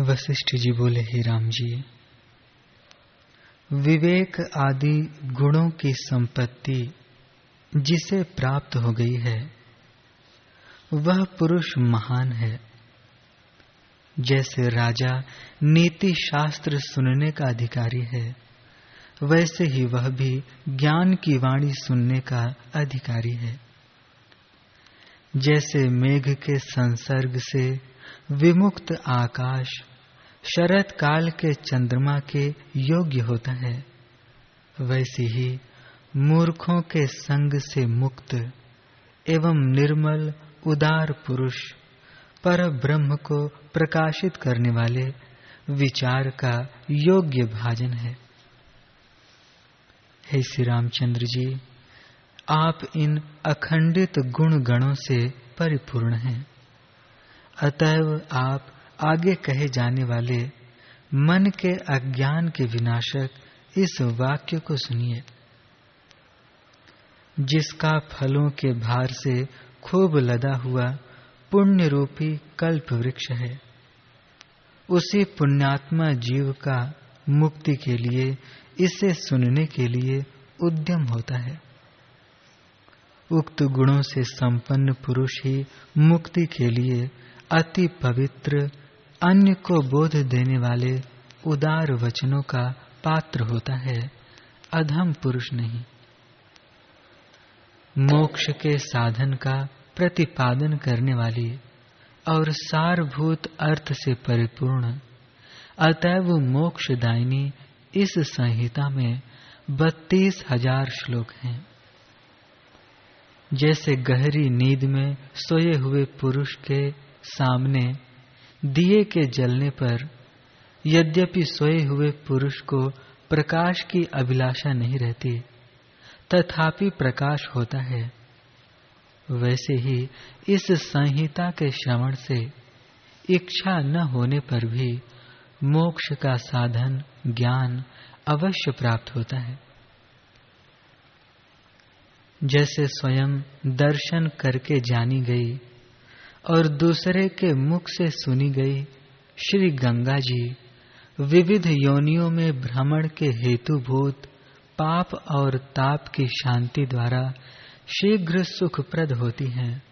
वशिष्ठ जी बोले, ही राम जी, विवेक आदि गुणों की संपत्ति जिसे प्राप्त हो गई है, वह पुरुष महान है। जैसे राजा नीति शास्त्र सुनने का अधिकारी है, वैसे ही वह भी ज्ञान की वाणी सुनने का अधिकारी है। जैसे मेघ के संसर्ग से विमुक्त आकाश, शरत काल के चंद्रमा के योग्य होता है। वैसे ही मूर्खों के संग से मुक्त एवं निर्मल, उदार पुरुष पर ब्रह्म को प्रकाशित करने वाले विचार का योग्य भाजन है। हे श्री रामचंद्र जी, आप इन अखंडित गुण गणों से परिपूर्ण हैं। अतएव आप आगे कहे जाने वाले मन के अज्ञान के विनाशक इस वाक्य को सुनिए। जिसका फलों के भार से खूब लदा हुआ पुण्य रूपी कल्प वृक्ष है, उसी पुण्यात्मा जीव का मुक्ति के लिए, इसे सुनने के लिए उद्यम होता है। उक्त गुणों से संपन्न पुरुष ही मुक्ति के लिए अति पवित्र, अन्य को बोध देने वाले उदार वचनों का पात्र होता है। अधम पुरुष नहीं। मोक्ष के साधन का प्रतिपादन करने वाली और सारभूत अर्थ से परिपूर्ण, अतएव मोक्षदायिनी इस संहिता में बत्तीस हज़ार श्लोक हैं। जैसे गहरी नींद में सोए हुए पुरुष के सामने दिए के जलने पर यद्यपि सोए हुए पुरुष को प्रकाश की अभिलाषा नहीं रहती, तथापि प्रकाश होता है। वैसे ही इस संहिता के श्रवण से इच्छा न होने पर भी मोक्ष का साधन, ज्ञान अवश्य प्राप्त होता है। जैसे स्वयं दर्शन करके जानी गई और दूसरे के मुख से सुनी गई श्री गंगा जी विविध योनियों में भ्रमण के हेतुभूत पाप और ताप की शांति द्वारा शीघ्र सुखप्रद होती हैं।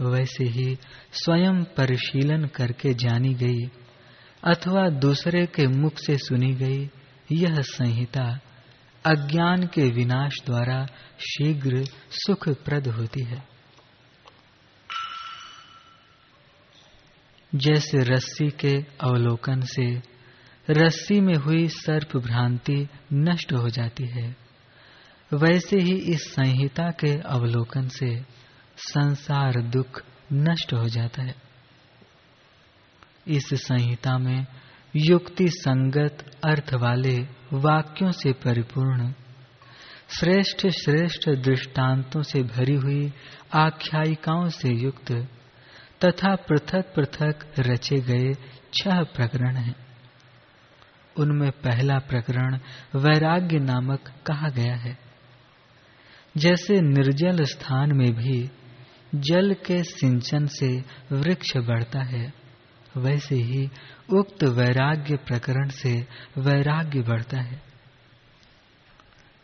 वैसे ही स्वयं परिशीलन करके जानी गई अथवा दूसरे के मुख से सुनी गई यह संहिता अज्ञान के विनाश द्वारा शीघ्र सुखप्रद होती है। जैसे रस्सी के अवलोकन से, रस्सी में हुई सर्प भ्रांति नष्ट हो जाती है। वैसे ही इस संहिता के अवलोकन से संसार दुख नष्ट हो जाता है। इस संहिता में युक्ति संगत अर्थ वाले वाक्यों से परिपूर्ण, श्रेष्ठ श्रेष्ठ दृष्टांतों से भरी हुई आख्यायिकाओं से युक्त तथा पृथक पृथक रचे गए छह प्रकरण हैं। उनमें पहला प्रकरण वैराग्य नामक कहा गया है। जैसे निर्जल स्थान में भी जल के सिंचन से वृक्ष बढ़ता है, वैसे ही उक्त वैराग्य प्रकरण से वैराग्य बढ़ता है।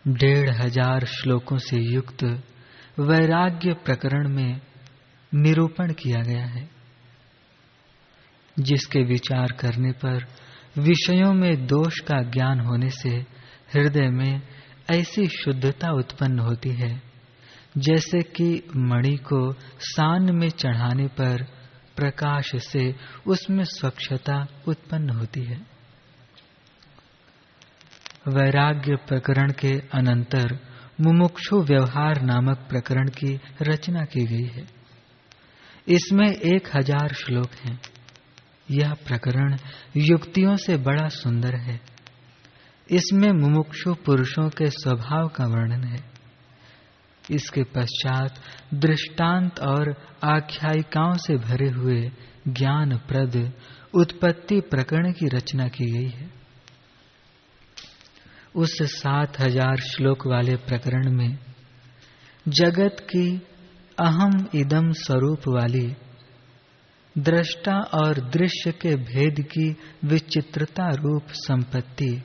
डेढ़ हज़ार श्लोकों से युक्त वैराग्य प्रकरण में निरूपण किया गया है, जिसके विचार करने पर विषयों में दोष का ज्ञान होने से हृदय में ऐसी शुद्धता उत्पन्न होती है, जैसे कि मणि को सान में चढ़ाने पर प्रकाश से उसमें स्वच्छता उत्पन्न होती है। वैराग्य प्रकरण के अनंतर मुमुक्षु व्यवहार नामक प्रकरण की रचना की गई है। इसमें एक हज़ार श्लोक हैं। यह प्रकरण युक्तियों से बड़ा सुंदर है। इसमें मुमुक्षु पुरुषों के स्वभाव का वर्णन है। इसके पश्चात दृष्टांत और आख्यायिकाओं से भरे हुए ज्ञान प्रद उत्पत्ति प्रकरण की रचना की गई है। उस सात हज़ार श्लोक वाले प्रकरण में जगत की अहम इदम स्वरूप वाली। दृष्टा और दृश्य के भेद की विचित्रता रूप संपत्ति।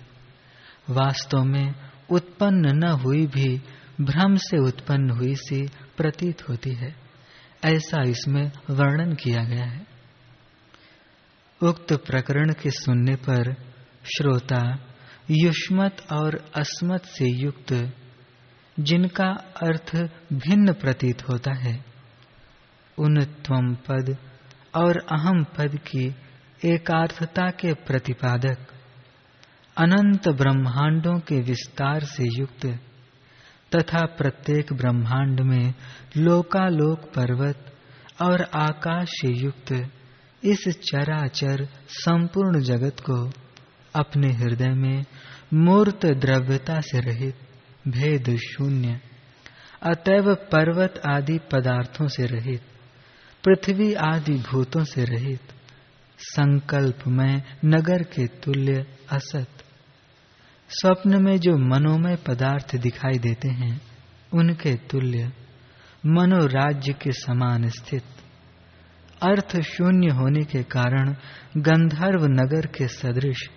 वास्तव में उत्पन्न न हुई भी, भ्रम से उत्पन्न हुई सी प्रतीत होती है। ऐसा इसमें वर्णन किया गया है। उक्त प्रकरण के सुनने पर श्रोता, युष्मत और अस्मत से युक्त जिनका अर्थ भिन्न प्रतीत होता है। उन त्वम पद और अहम पद की एकार्थता के प्रतिपादक, अनंत ब्रह्मांडों के विस्तार से युक्त तथा प्रत्येक ब्रह्मांड में लोकालोक पर्वत और आकाश से युक्त इस चराचर संपूर्ण जगत को अपने हृदय में मूर्त द्रव्यता से रहित भेद शून्य। अतएव पर्वत आदि पदार्थों से रहित, पृथ्वी आदि भूतों से रहित संकल्प में नगर के तुल्य असत। स्वप्न में जो मनोमय पदार्थ दिखाई देते हैं, उनके तुल्य मनोराज्य के समान स्थित। अर्थ शून्य होने के कारण गंधर्व नगर के सदृश,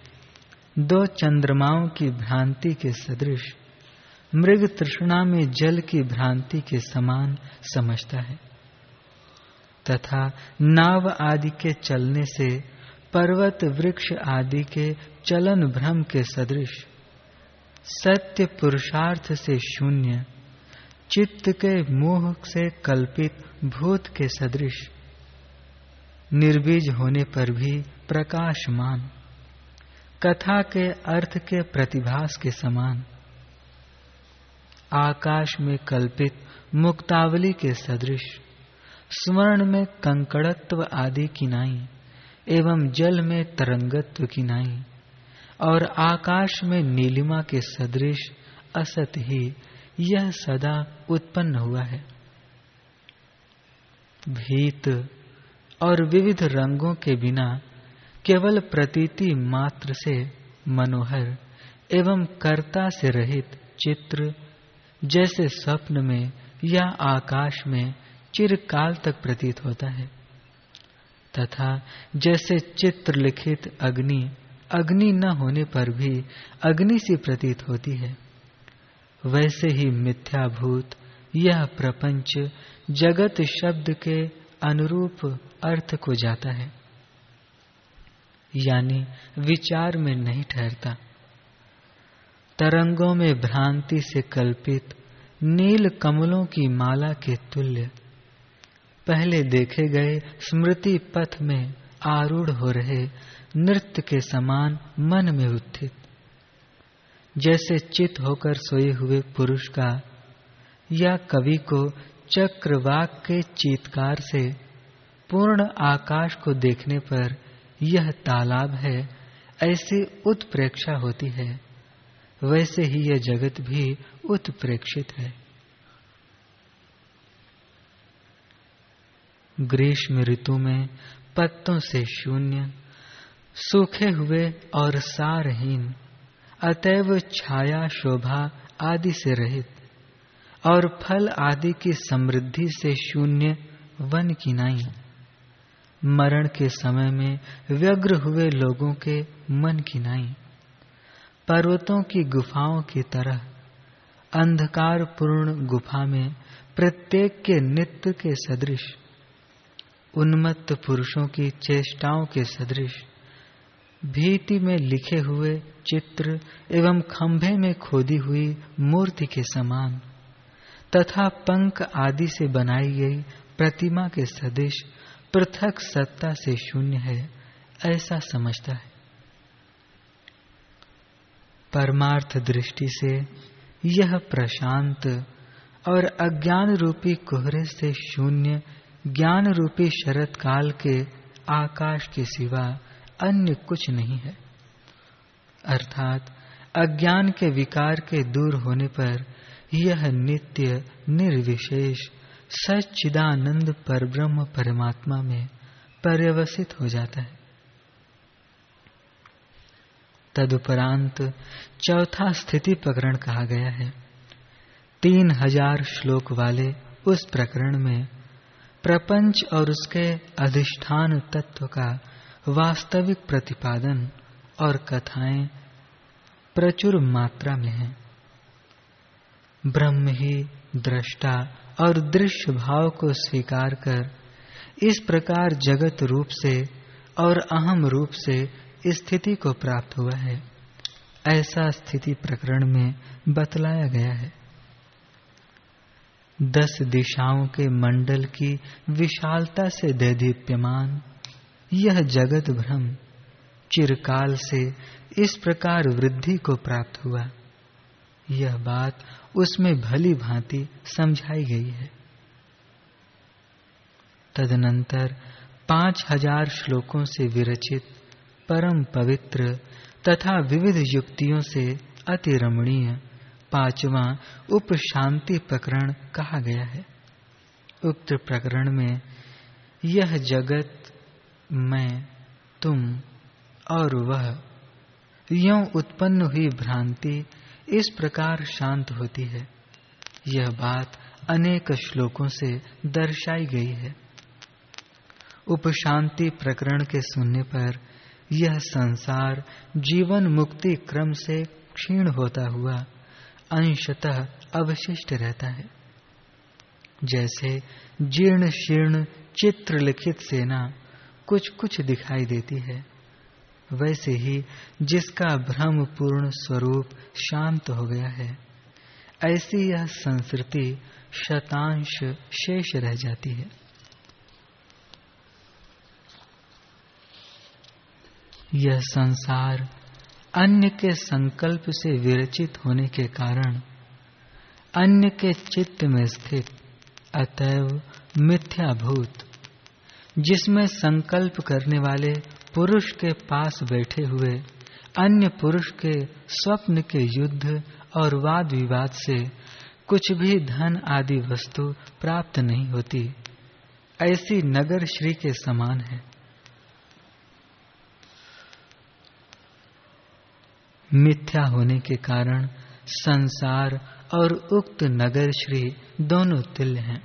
दो चंद्रमाओं की भ्रांति के सदृश मृग तृष्णा में जल की भ्रांति के समान समझता है। तथा नाव आदि के चलने से पर्वत, वृक्ष आदि के चलन भ्रम के सदृश, सत्य पुरुषार्थ से शून्य, चित्त के मोह से कल्पित भूत के सदृश, निर्बीज होने पर भी प्रकाशमान, कथा के अर्थ के प्रतिभास के समान। आकाश में कल्पित मुक्तावली के सदृश स्वर्ण में कंकड़त्व आदि की नाई, एवं जल में तरंगत्व की नाई, और आकाश में नीलिमा के सदृश असत ही यह सदा उत्पन्न हुआ है। भीत और विविध रंगों के बिना केवल प्रतीति मात्र से मनोहर एवं कर्ता से रहित चित्र जैसे स्वप्न में या आकाश में चिरकाल तक प्रतीत होता है। तथा जैसे चित्र लिखित अग्नि अग्नि न होने पर भी अग्नि सी प्रतीत होती है। वैसे ही मिथ्याभूत यह प्रपंच जगत शब्द के अनुरूप अर्थ को जाता है, यानी विचार में नहीं ठहरता। तरंगों में भ्रांति से कल्पित नील कमलों की माला के तुल्य। पहले देखे गए स्मृति पथ में आरूढ़ हो रहे नृत्य के समान मन में उत्थित। जैसे चित होकर सोए हुए पुरुष का, या कवि को चक्रवाक के चीतकार से पूर्ण आकाश को देखने पर यह तालाब है, ऐसी उत्प्रेक्षा होती है। वैसे ही यह जगत भी उत्प्रेक्षित है। ग्रीष्म ऋतु में पत्तों से शून्य, सूखे हुए और सारहीन, अतएव छाया, शोभा आदि से रहित, और फल आदि की समृद्धि से शून्य वन की नाई। मरण के समय में व्यग्र हुए लोगों के मन की नाई। पर्वतों की गुफाओं की तरह अंधकार पूर्ण गुफा में प्रत्येक के नित्य के सदृश, उन्मत्त पुरुषों की चेष्टाओं के सदृश, भीति में लिखे हुए चित्र एवं खंभे में खोदी हुई मूर्ति के समान, तथा पंख आदि से बनाई गई प्रतिमा के सदृश पृथक सत्ता से शून्य है, ऐसा समझता है। परमार्थ दृष्टि से यह प्रशांत और अज्ञान रूपी कोहरे से शून्य ज्ञान रूपी शरत काल के आकाश के सिवा अन्य कुछ नहीं है। अर्थात, अज्ञान के विकार के दूर होने पर यह नित्य, निर्विशेष, सच्चिदानंद पर ब्रह्म परमात्मा में पर्यवसित हो जाता है। तदुपरांत चौथा स्थिति प्रकरण कहा गया है। तीन हज़ार श्लोक वाले उस प्रकरण में प्रपंच और उसके अधिष्ठान तत्व का वास्तविक प्रतिपादन और कथाएँ प्रचुर मात्रा में हैं। ब्रह्म ही दृष्टा और दृश्य भाव को स्वीकार कर इस प्रकार जगत रूप से और अहम रूप से स्थिति को प्राप्त हुआ है। ऐसा स्थिति प्रकरण में बतलाया गया है। दस दिशाओं के मंडल की विशालता से दैदीप्यमान, यह जगत भ्रम, चिरकाल से इस प्रकार वृद्धि को प्राप्त हुआ। यह बात उसमें भली भांति समझाई गई है। तदनंतर पाँच हज़ार श्लोकों से विरचित परम पवित्र तथा विविध युक्तियों से अति रमणीय पांचवा उप शांति प्रकरण कहा गया है। उक्त प्रकरण में यह जगत, मैं, तुम और वह, यो उत्पन्न हुई भ्रांति इस प्रकार शांत होती है। यह बात अनेक श्लोकों से दर्शाई गई है। उपशांति प्रकरण के सुनने पर यह संसार जीवन मुक्ति क्रम से क्षीण होता हुआ अंशतः अवशिष्ट रहता है। जैसे जीर्ण शीर्ण चित्र लिखित सेना कुछ कुछ दिखाई देती है, वैसे ही जिसका भ्रम पूर्ण स्वरूप शांत हो गया है, ऐसी यह संस्कृति शतांश शेष रह जाती है। यह संसार अन्य के संकल्प से विरचित होने के कारण अन्य के चित्त में स्थित अतएव मिथ्याभूत, जिसमें संकल्प करने वाले पुरुष के पास बैठे हुए, अन्य पुरुष के स्वप्न के युद्ध और वाद विवाद से कुछ भी धन आदि वस्तु प्राप्त नहीं होती, ऐसी नगर श्री के समान है। मिथ्या होने के कारण संसार और उक्त नगर श्री दोनों तुल्य हैं।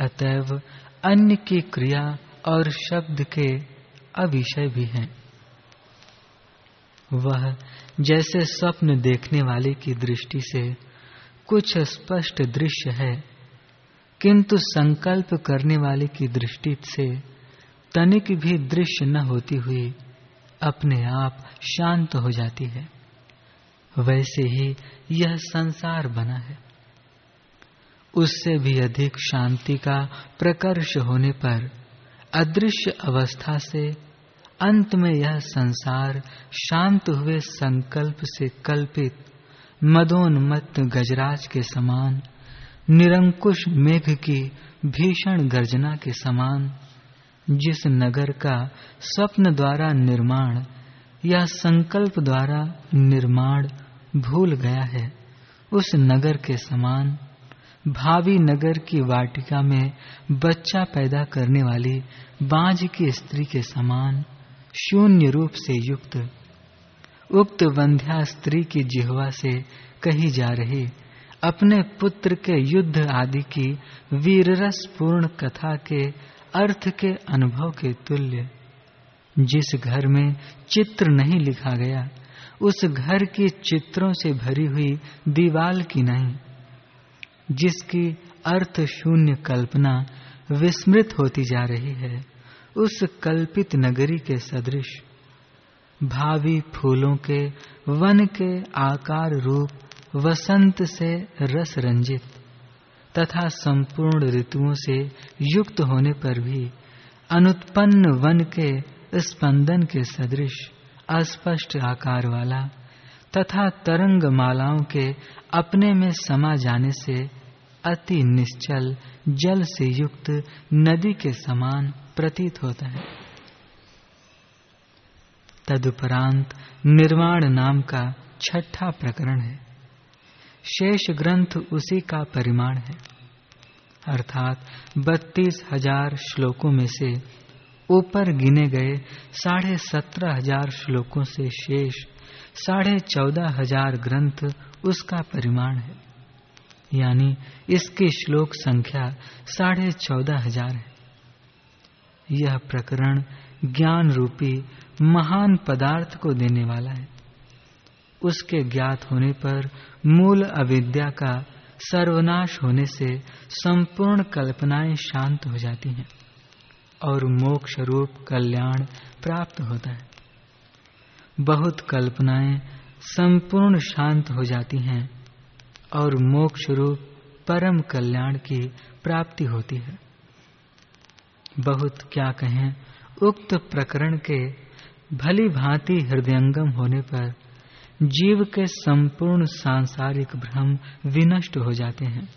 अतएव अन्य की क्रिया और शब्द के अविषय भी हैं। वह जैसे स्वप्न देखने वाले की दृष्टि से कुछ स्पष्ट दृश्य है, किंतु संकल्प करने वाले की दृष्टि से तनिक भी दृश्य न होती हुई अपने आप शांत हो जाती है। वैसे ही यह संसार बना है। उससे भी अधिक शांति का प्रकर्ष होने पर अदृश्य अवस्था से अंत में यह संसार शांत हुए संकल्प से कल्पित मदोन्मत्त गजराज के समान, निरंकुश मेघ की भीषण गर्जना के समान जिस नगर का स्वप्न द्वारा निर्माण या संकल्प द्वारा निर्माण भूल गया है, उस नगर के समान भावी नगर की वाटिका में बच्चा पैदा करने वाली बांझ की स्त्री के समान शून्य रूप से युक्त, उक्त वंध्या स्त्री की जिहवा से कही जा रही, अपने पुत्र के युद्ध आदि की वीररस पूर्ण कथा के अर्थ के अनुभव के तुल्य, जिस घर में चित्र नहीं लिखा गया, उस घर की चित्रों से भरी हुई दीवाल की नहीं, जिसकी अर्थ शून्य कल्पना विस्मृत होती जा रही है, उस कल्पित नगरी के सदृश, भावी फूलों के, वन के आकार रूप, वसंत से रस रंजित तथा संपूर्ण ऋतुओं से युक्त होने पर भी अनुत्पन्न वन के स्पंदन के सदृश, अस्पष्ट आकार वाला तथा तरंग मालाओं के अपने में समा जाने से अति निश्चल जल से युक्त नदी के समान प्रतीत होता है। तदुपरांत निर्माण नाम का छठा प्रकरण है। शेष ग्रंथ उसी का परिमाण है। अर्थात बत्तीस हज़ार श्लोकों में से ऊपर गिने गए साढ़े सत्रह हज़ार श्लोकों से शेष साढ़े चौदह हज़ार ग्रंथ उसका परिमाण है। यानी इसकी श्लोक संख्या साढ़े चौदह हज़ार है। यह प्रकरण ज्ञान रूपी महान पदार्थ को देने वाला है। उसके ज्ञात होने पर मूल अविद्या का सर्वनाश होने से संपूर्ण कल्पनाएँ शांत हो जाती हैं और मोक्ष रूप कल्याण प्राप्त होता है। बहुत कल्पनाएँ संपूर्ण शांत हो जाती हैं और मोक्ष रूप परम कल्याण की प्राप्ति होती है। बहुत क्या कहें, उक्त प्रकरण के भली भांति हृदयंगम होने पर जीव के संपूर्ण सांसारिक भ्रम विनष्ट हो जाते हैं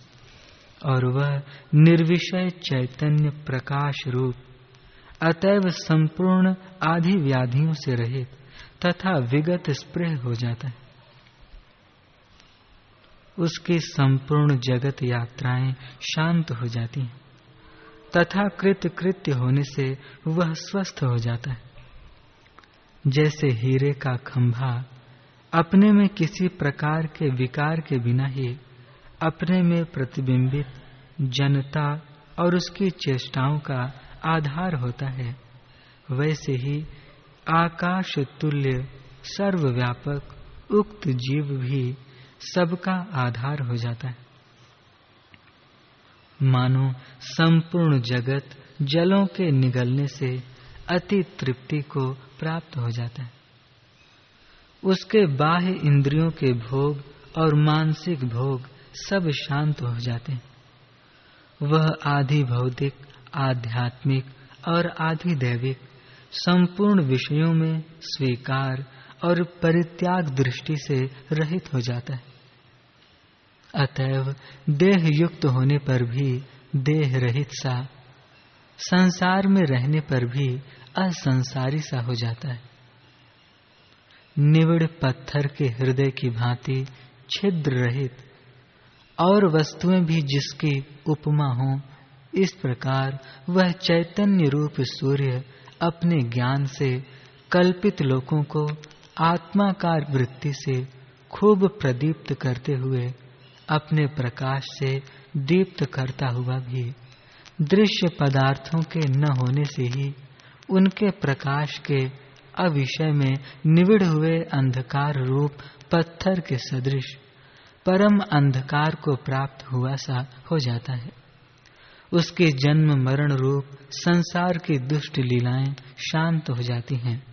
और वह निर्विषय चैतन्य प्रकाश रूप अतएव संपूर्ण आधि व्याधियों से रहित तथा विगत स्प्रेह हो जाता है। उसकी संपूर्ण जगत यात्राएँ शांत हो जाती हैं तथा कृत कृत्य होने से वह स्वस्थ हो जाता है। जैसे हीरे का खंभा अपने में किसी प्रकार के विकार के बिना ही अपने में प्रतिबिंबित जनता और उसकी चेष्टाओं का आधार होता है। वैसे ही आकाश तुल्य, सर्वव्यापक, उक्त जीव भी सबका आधार हो जाता है। मानो संपूर्ण जगत जलों के निगलने से अति तृप्ति को प्राप्त हो जाता है। उसके बाह्य इंद्रियों के भोग और मानसिक भोग सब शांत हो जाते हैं। वह आधि भौतिक, आध्यात्मिक और आधि दैविक संपूर्ण विषयों में स्वीकार और परित्याग दृष्टि से रहित हो जाता है। अतएव देह युक्त होने पर भी देह रहित सा, संसार में रहने पर भी असंसारी सा हो जाता है। निविड़ पत्थर के हृदय की भांति छिद्र रहित, और वस्तुएँ भी जिसकी उपमा हो, इस प्रकार वह चैतन्य रूप सूर्य अपने ज्ञान से, कल्पित लोगों को आत्माकार वृत्ति से खूब प्रदीप्त करते हुए, अपने प्रकाश से दीप्त करता हुआ भी, दृश्य पदार्थों के न होने से ही उनके प्रकाश के अविषय में निविड़ हुए अंधकार रूप पत्थर के सदृश, परम अंधकार को प्राप्त हुआ सा हो जाता है। उसके जन्म मरण रूप संसार की दुष्ट लीलाएँ शांत हो जाती हैं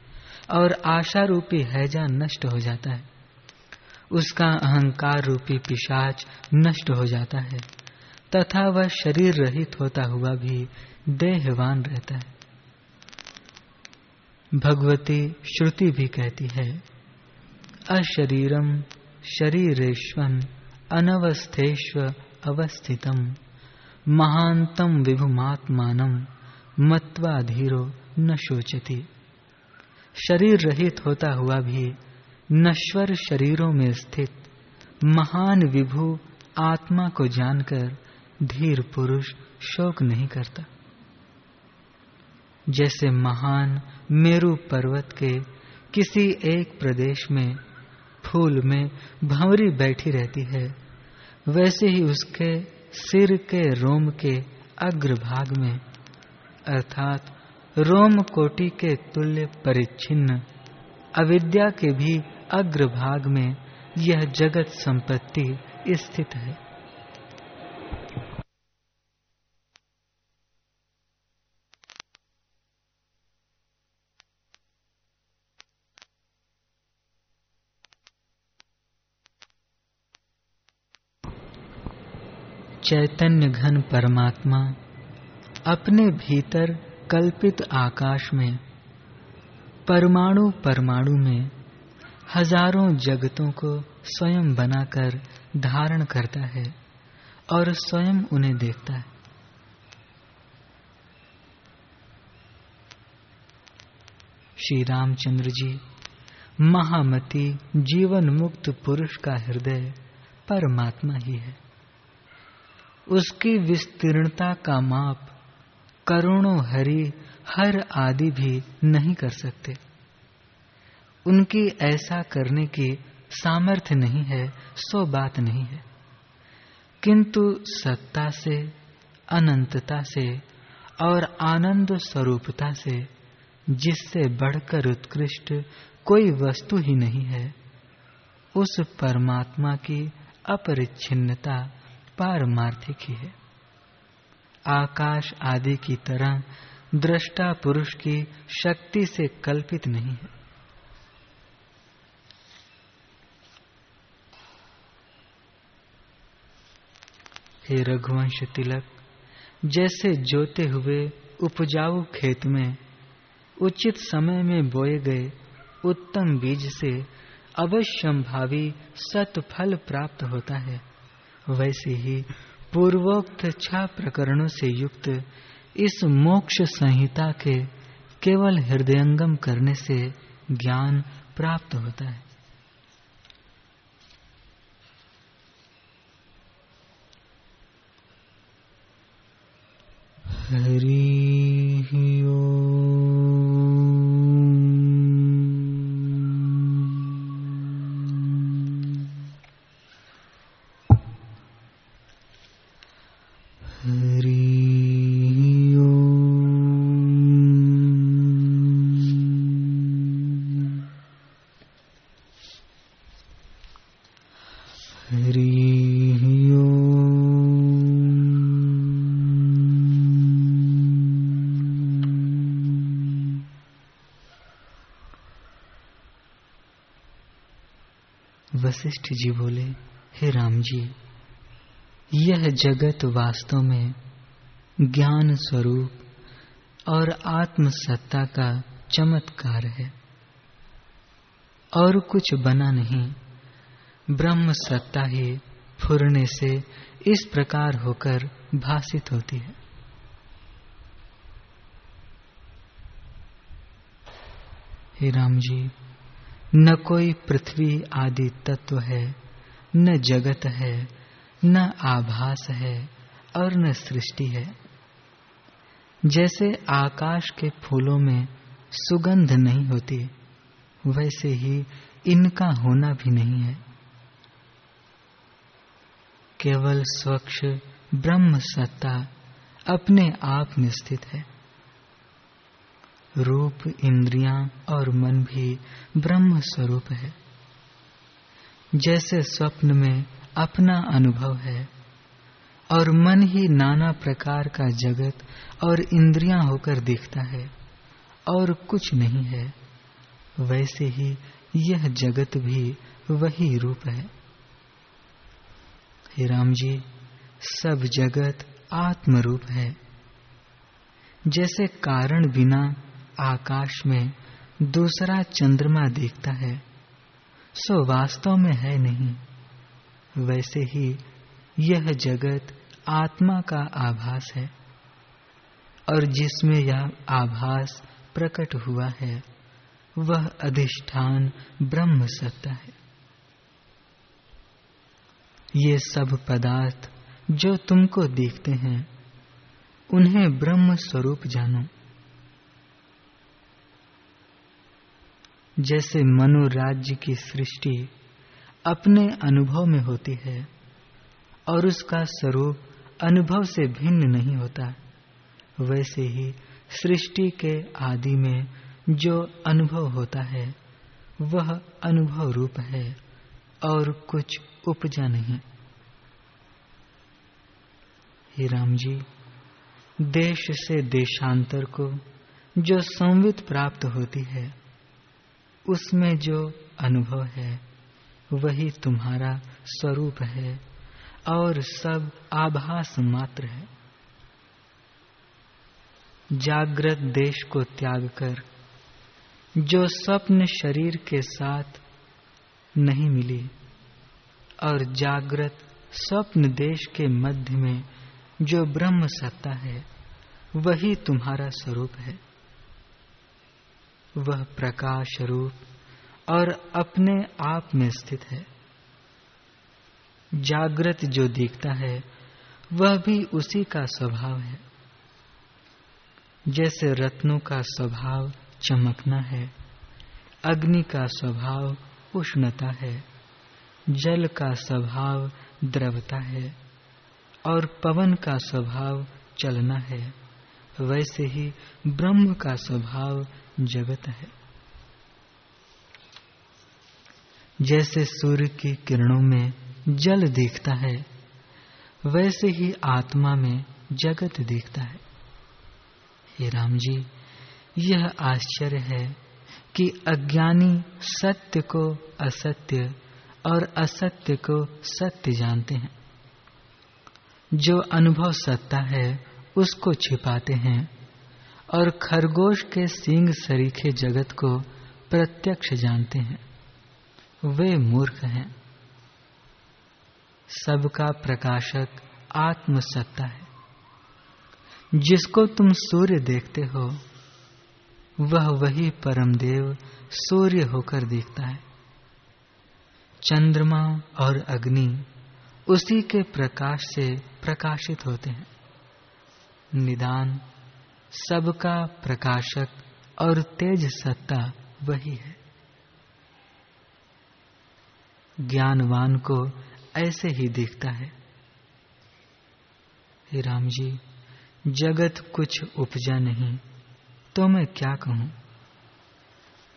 और आशा रूपी हैजा नष्ट हो जाता है। उसका अहंकार रूपी पिशाच नष्ट हो जाता है, तथा वह शरीर रहित होता हुआ भी देहवान रहता है। भगवती श्रुति भी कहती है अशरीरम शरीरेश्वन अनवस्थेश्व अवस्थितम महांतम विभुमात्मानम मत्वाधीरो न शोचती। शरीर रहित होता हुआ भी नश्वर शरीरों में स्थित महान विभु आत्मा को जानकर धीर पुरुष शोक नहीं करता। जैसे महान मेरु पर्वत के किसी एक प्रदेश में, फूल में भंवरी बैठी रहती है। वैसे ही उसके सिर के रोम के अग्रभाग में, अर्थात रोम कोटि के तुल्य परिच्छिन्न, अविद्या के भी अग्रभाग में यह जगत संपत्ति स्थित है। चैतन्य घन परमात्मा अपने भीतर कल्पित आकाश में, परमाणु परमाणु में हज़ारों जगतों को स्वयं बनाकर धारण करता है और स्वयं उन्हें देखता है। श्री रामचंद्र जी, महामती जीवन मुक्त पुरुष का हृदय परमात्मा ही है। उसकी विस्तीर्णता का माप करोड़ों हरि हर आदि भी नहीं कर सकते। उनकी ऐसा करने की सामर्थ्य नहीं है, सो बात नहीं है। किंतु सत्ता से, अनंतता से और आनंद स्वरूपता से, जिससे बढ़कर उत्कृष्ट कोई वस्तु ही नहीं है, उस परमात्मा की अपरिच्छिन्नता पारमार्थिक ही है। आकाश आदि की तरह दृष्टा पुरुष की शक्ति से कल्पित नहीं है। हे रघुवंश तिलक, जैसे जोते हुए उपजाऊ खेत में उचित समय में बोए गए उत्तम बीज से अवश्यंभावी सतफल प्राप्त होता है। वैसे ही पूर्वोक्त छह प्रकरणों से युक्त इस मोक्ष संहिता के केवल हृदयंगम करने से ज्ञान प्राप्त होता है। हरि वशिष्ठ जी बोले, हे राम जी, यह जगत वास्तव में ज्ञान स्वरूप और आत्म सत्ता का चमत्कार है और कुछ बना नहीं। ब्रह्म सत्ता ही फुरने से इस प्रकार होकर भाषित होती है। हे राम जी न कोई पृथ्वी आदि तत्व है, न जगत है, न आभास है और न सृष्टि है। जैसे आकाश के फूलों में सुगंध नहीं होती, वैसे ही इनका होना भी नहीं है। केवल स्वच्छ ब्रह्म सत्ता अपने आप में स्थित है। रूप इंद्रियाँ और मन भी ब्रह्म स्वरूप है। जैसे स्वप्न में अपना अनुभव है और मन ही नाना प्रकार का जगत और इंद्रियाँ होकर दिखता है और कुछ नहीं है, वैसे ही यह जगत भी वही रूप है। हे राम जी, सब जगत आत्म रूप है। जैसे कारण बिना आकाश में दूसरा चंद्रमा देखता है, सो वास्तव में है नहीं। वैसे ही यह जगत आत्मा का आभास है, और जिसमें यह आभास प्रकट हुआ है, वह अधिष्ठान ब्रह्म सत्ता है। ये सब पदार्थ जो तुमको देखते हैं, उन्हें ब्रह्म स्वरूप जानो। जैसे मनु राज्य की सृष्टि अपने अनुभव में होती है और उसका स्वरूप अनुभव से भिन्न नहीं होता, वैसे ही सृष्टि के आदि में जो अनुभव होता है, वह अनुभव रूप है और कुछ उपजा नहीं। ही राम जी, देश से देशांतर को जो संवित प्राप्त होती है उसमें जो अनुभव है, वही तुम्हारा स्वरूप है और सब आभास मात्र है। जागृत देश को त्याग कर, जो स्वप्न शरीर के साथ नहीं मिली और जागृत स्वप्न देश के मध्य में जो ब्रह्म सत्ता है, वही तुम्हारा स्वरूप है। वह प्रकाश रूप और अपने आप में स्थित है। जागृत जो दिखता है, वह भी उसी का स्वभाव है। जैसे रत्नों का स्वभाव चमकना है, अग्नि का स्वभाव उष्णता है, जल का स्वभाव द्रवता है और पवन का स्वभाव चलना है। वैसे ही ब्रह्म का स्वभाव जगत है। जैसे सूर्य की किरणों में जल दिखता है, वैसे ही आत्मा में जगत दिखता है। हे राम जी, यह आश्चर्य है कि अज्ञानी सत्य को असत्य और असत्य को सत्य जानते हैं। जो अनुभव सत्ता है उसको छिपाते हैं और खरगोश के सींग सरीखे जगत को प्रत्यक्ष जानते हैं। वे मूर्ख हैं। सबका प्रकाशक आत्मसत्ता है। जिसको तुम सूर्य देखते हो, वह वही परमदेव सूर्य होकर देखता है। चंद्रमा और अग्नि उसी के प्रकाश से प्रकाशित होते हैं। निदान, सबका प्रकाशक और तेज सत्ता वही है। ज्ञानवान को ऐसे ही दिखता है। हे राम जी जगत कुछ उपजा नहीं तो मैं क्या कहूँ?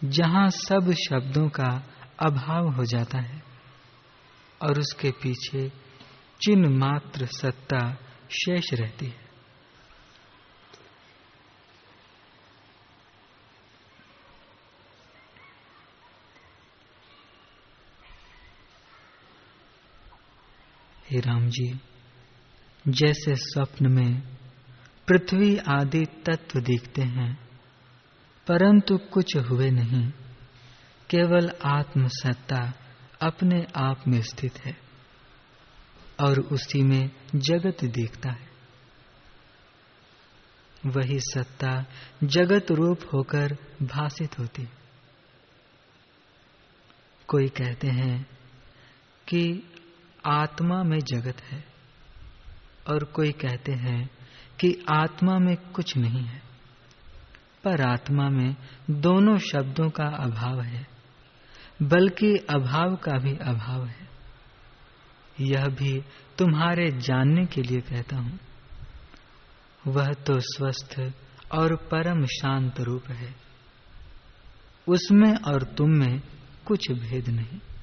जहाँ सब शब्दों का अभाव हो जाता है और उसके पीछे चिन्ह मात्र सत्ता शेष रहती है। हे राम जी, जैसे स्वप्न में पृथ्वी आदि तत्व दिखते हैं, परंतु कुछ हुए नहीं। केवल आत्मसत्ता अपने आप में स्थित है और उसी में जगत दिखता है। वही सत्ता जगत रूप होकर भाषित होती। कोई कहते हैं कि आत्मा में जगत है। और कोई कहते हैं कि आत्मा में कुछ नहीं है। पर आत्मा में दोनों शब्दों का अभाव है, बल्कि अभाव का भी अभाव है। यह भी तुम्हारे जानने के लिए कहता हूँ। वह तो स्वस्थ और परम शांत रूप है। उसमें और तुम में कुछ भेद नहीं।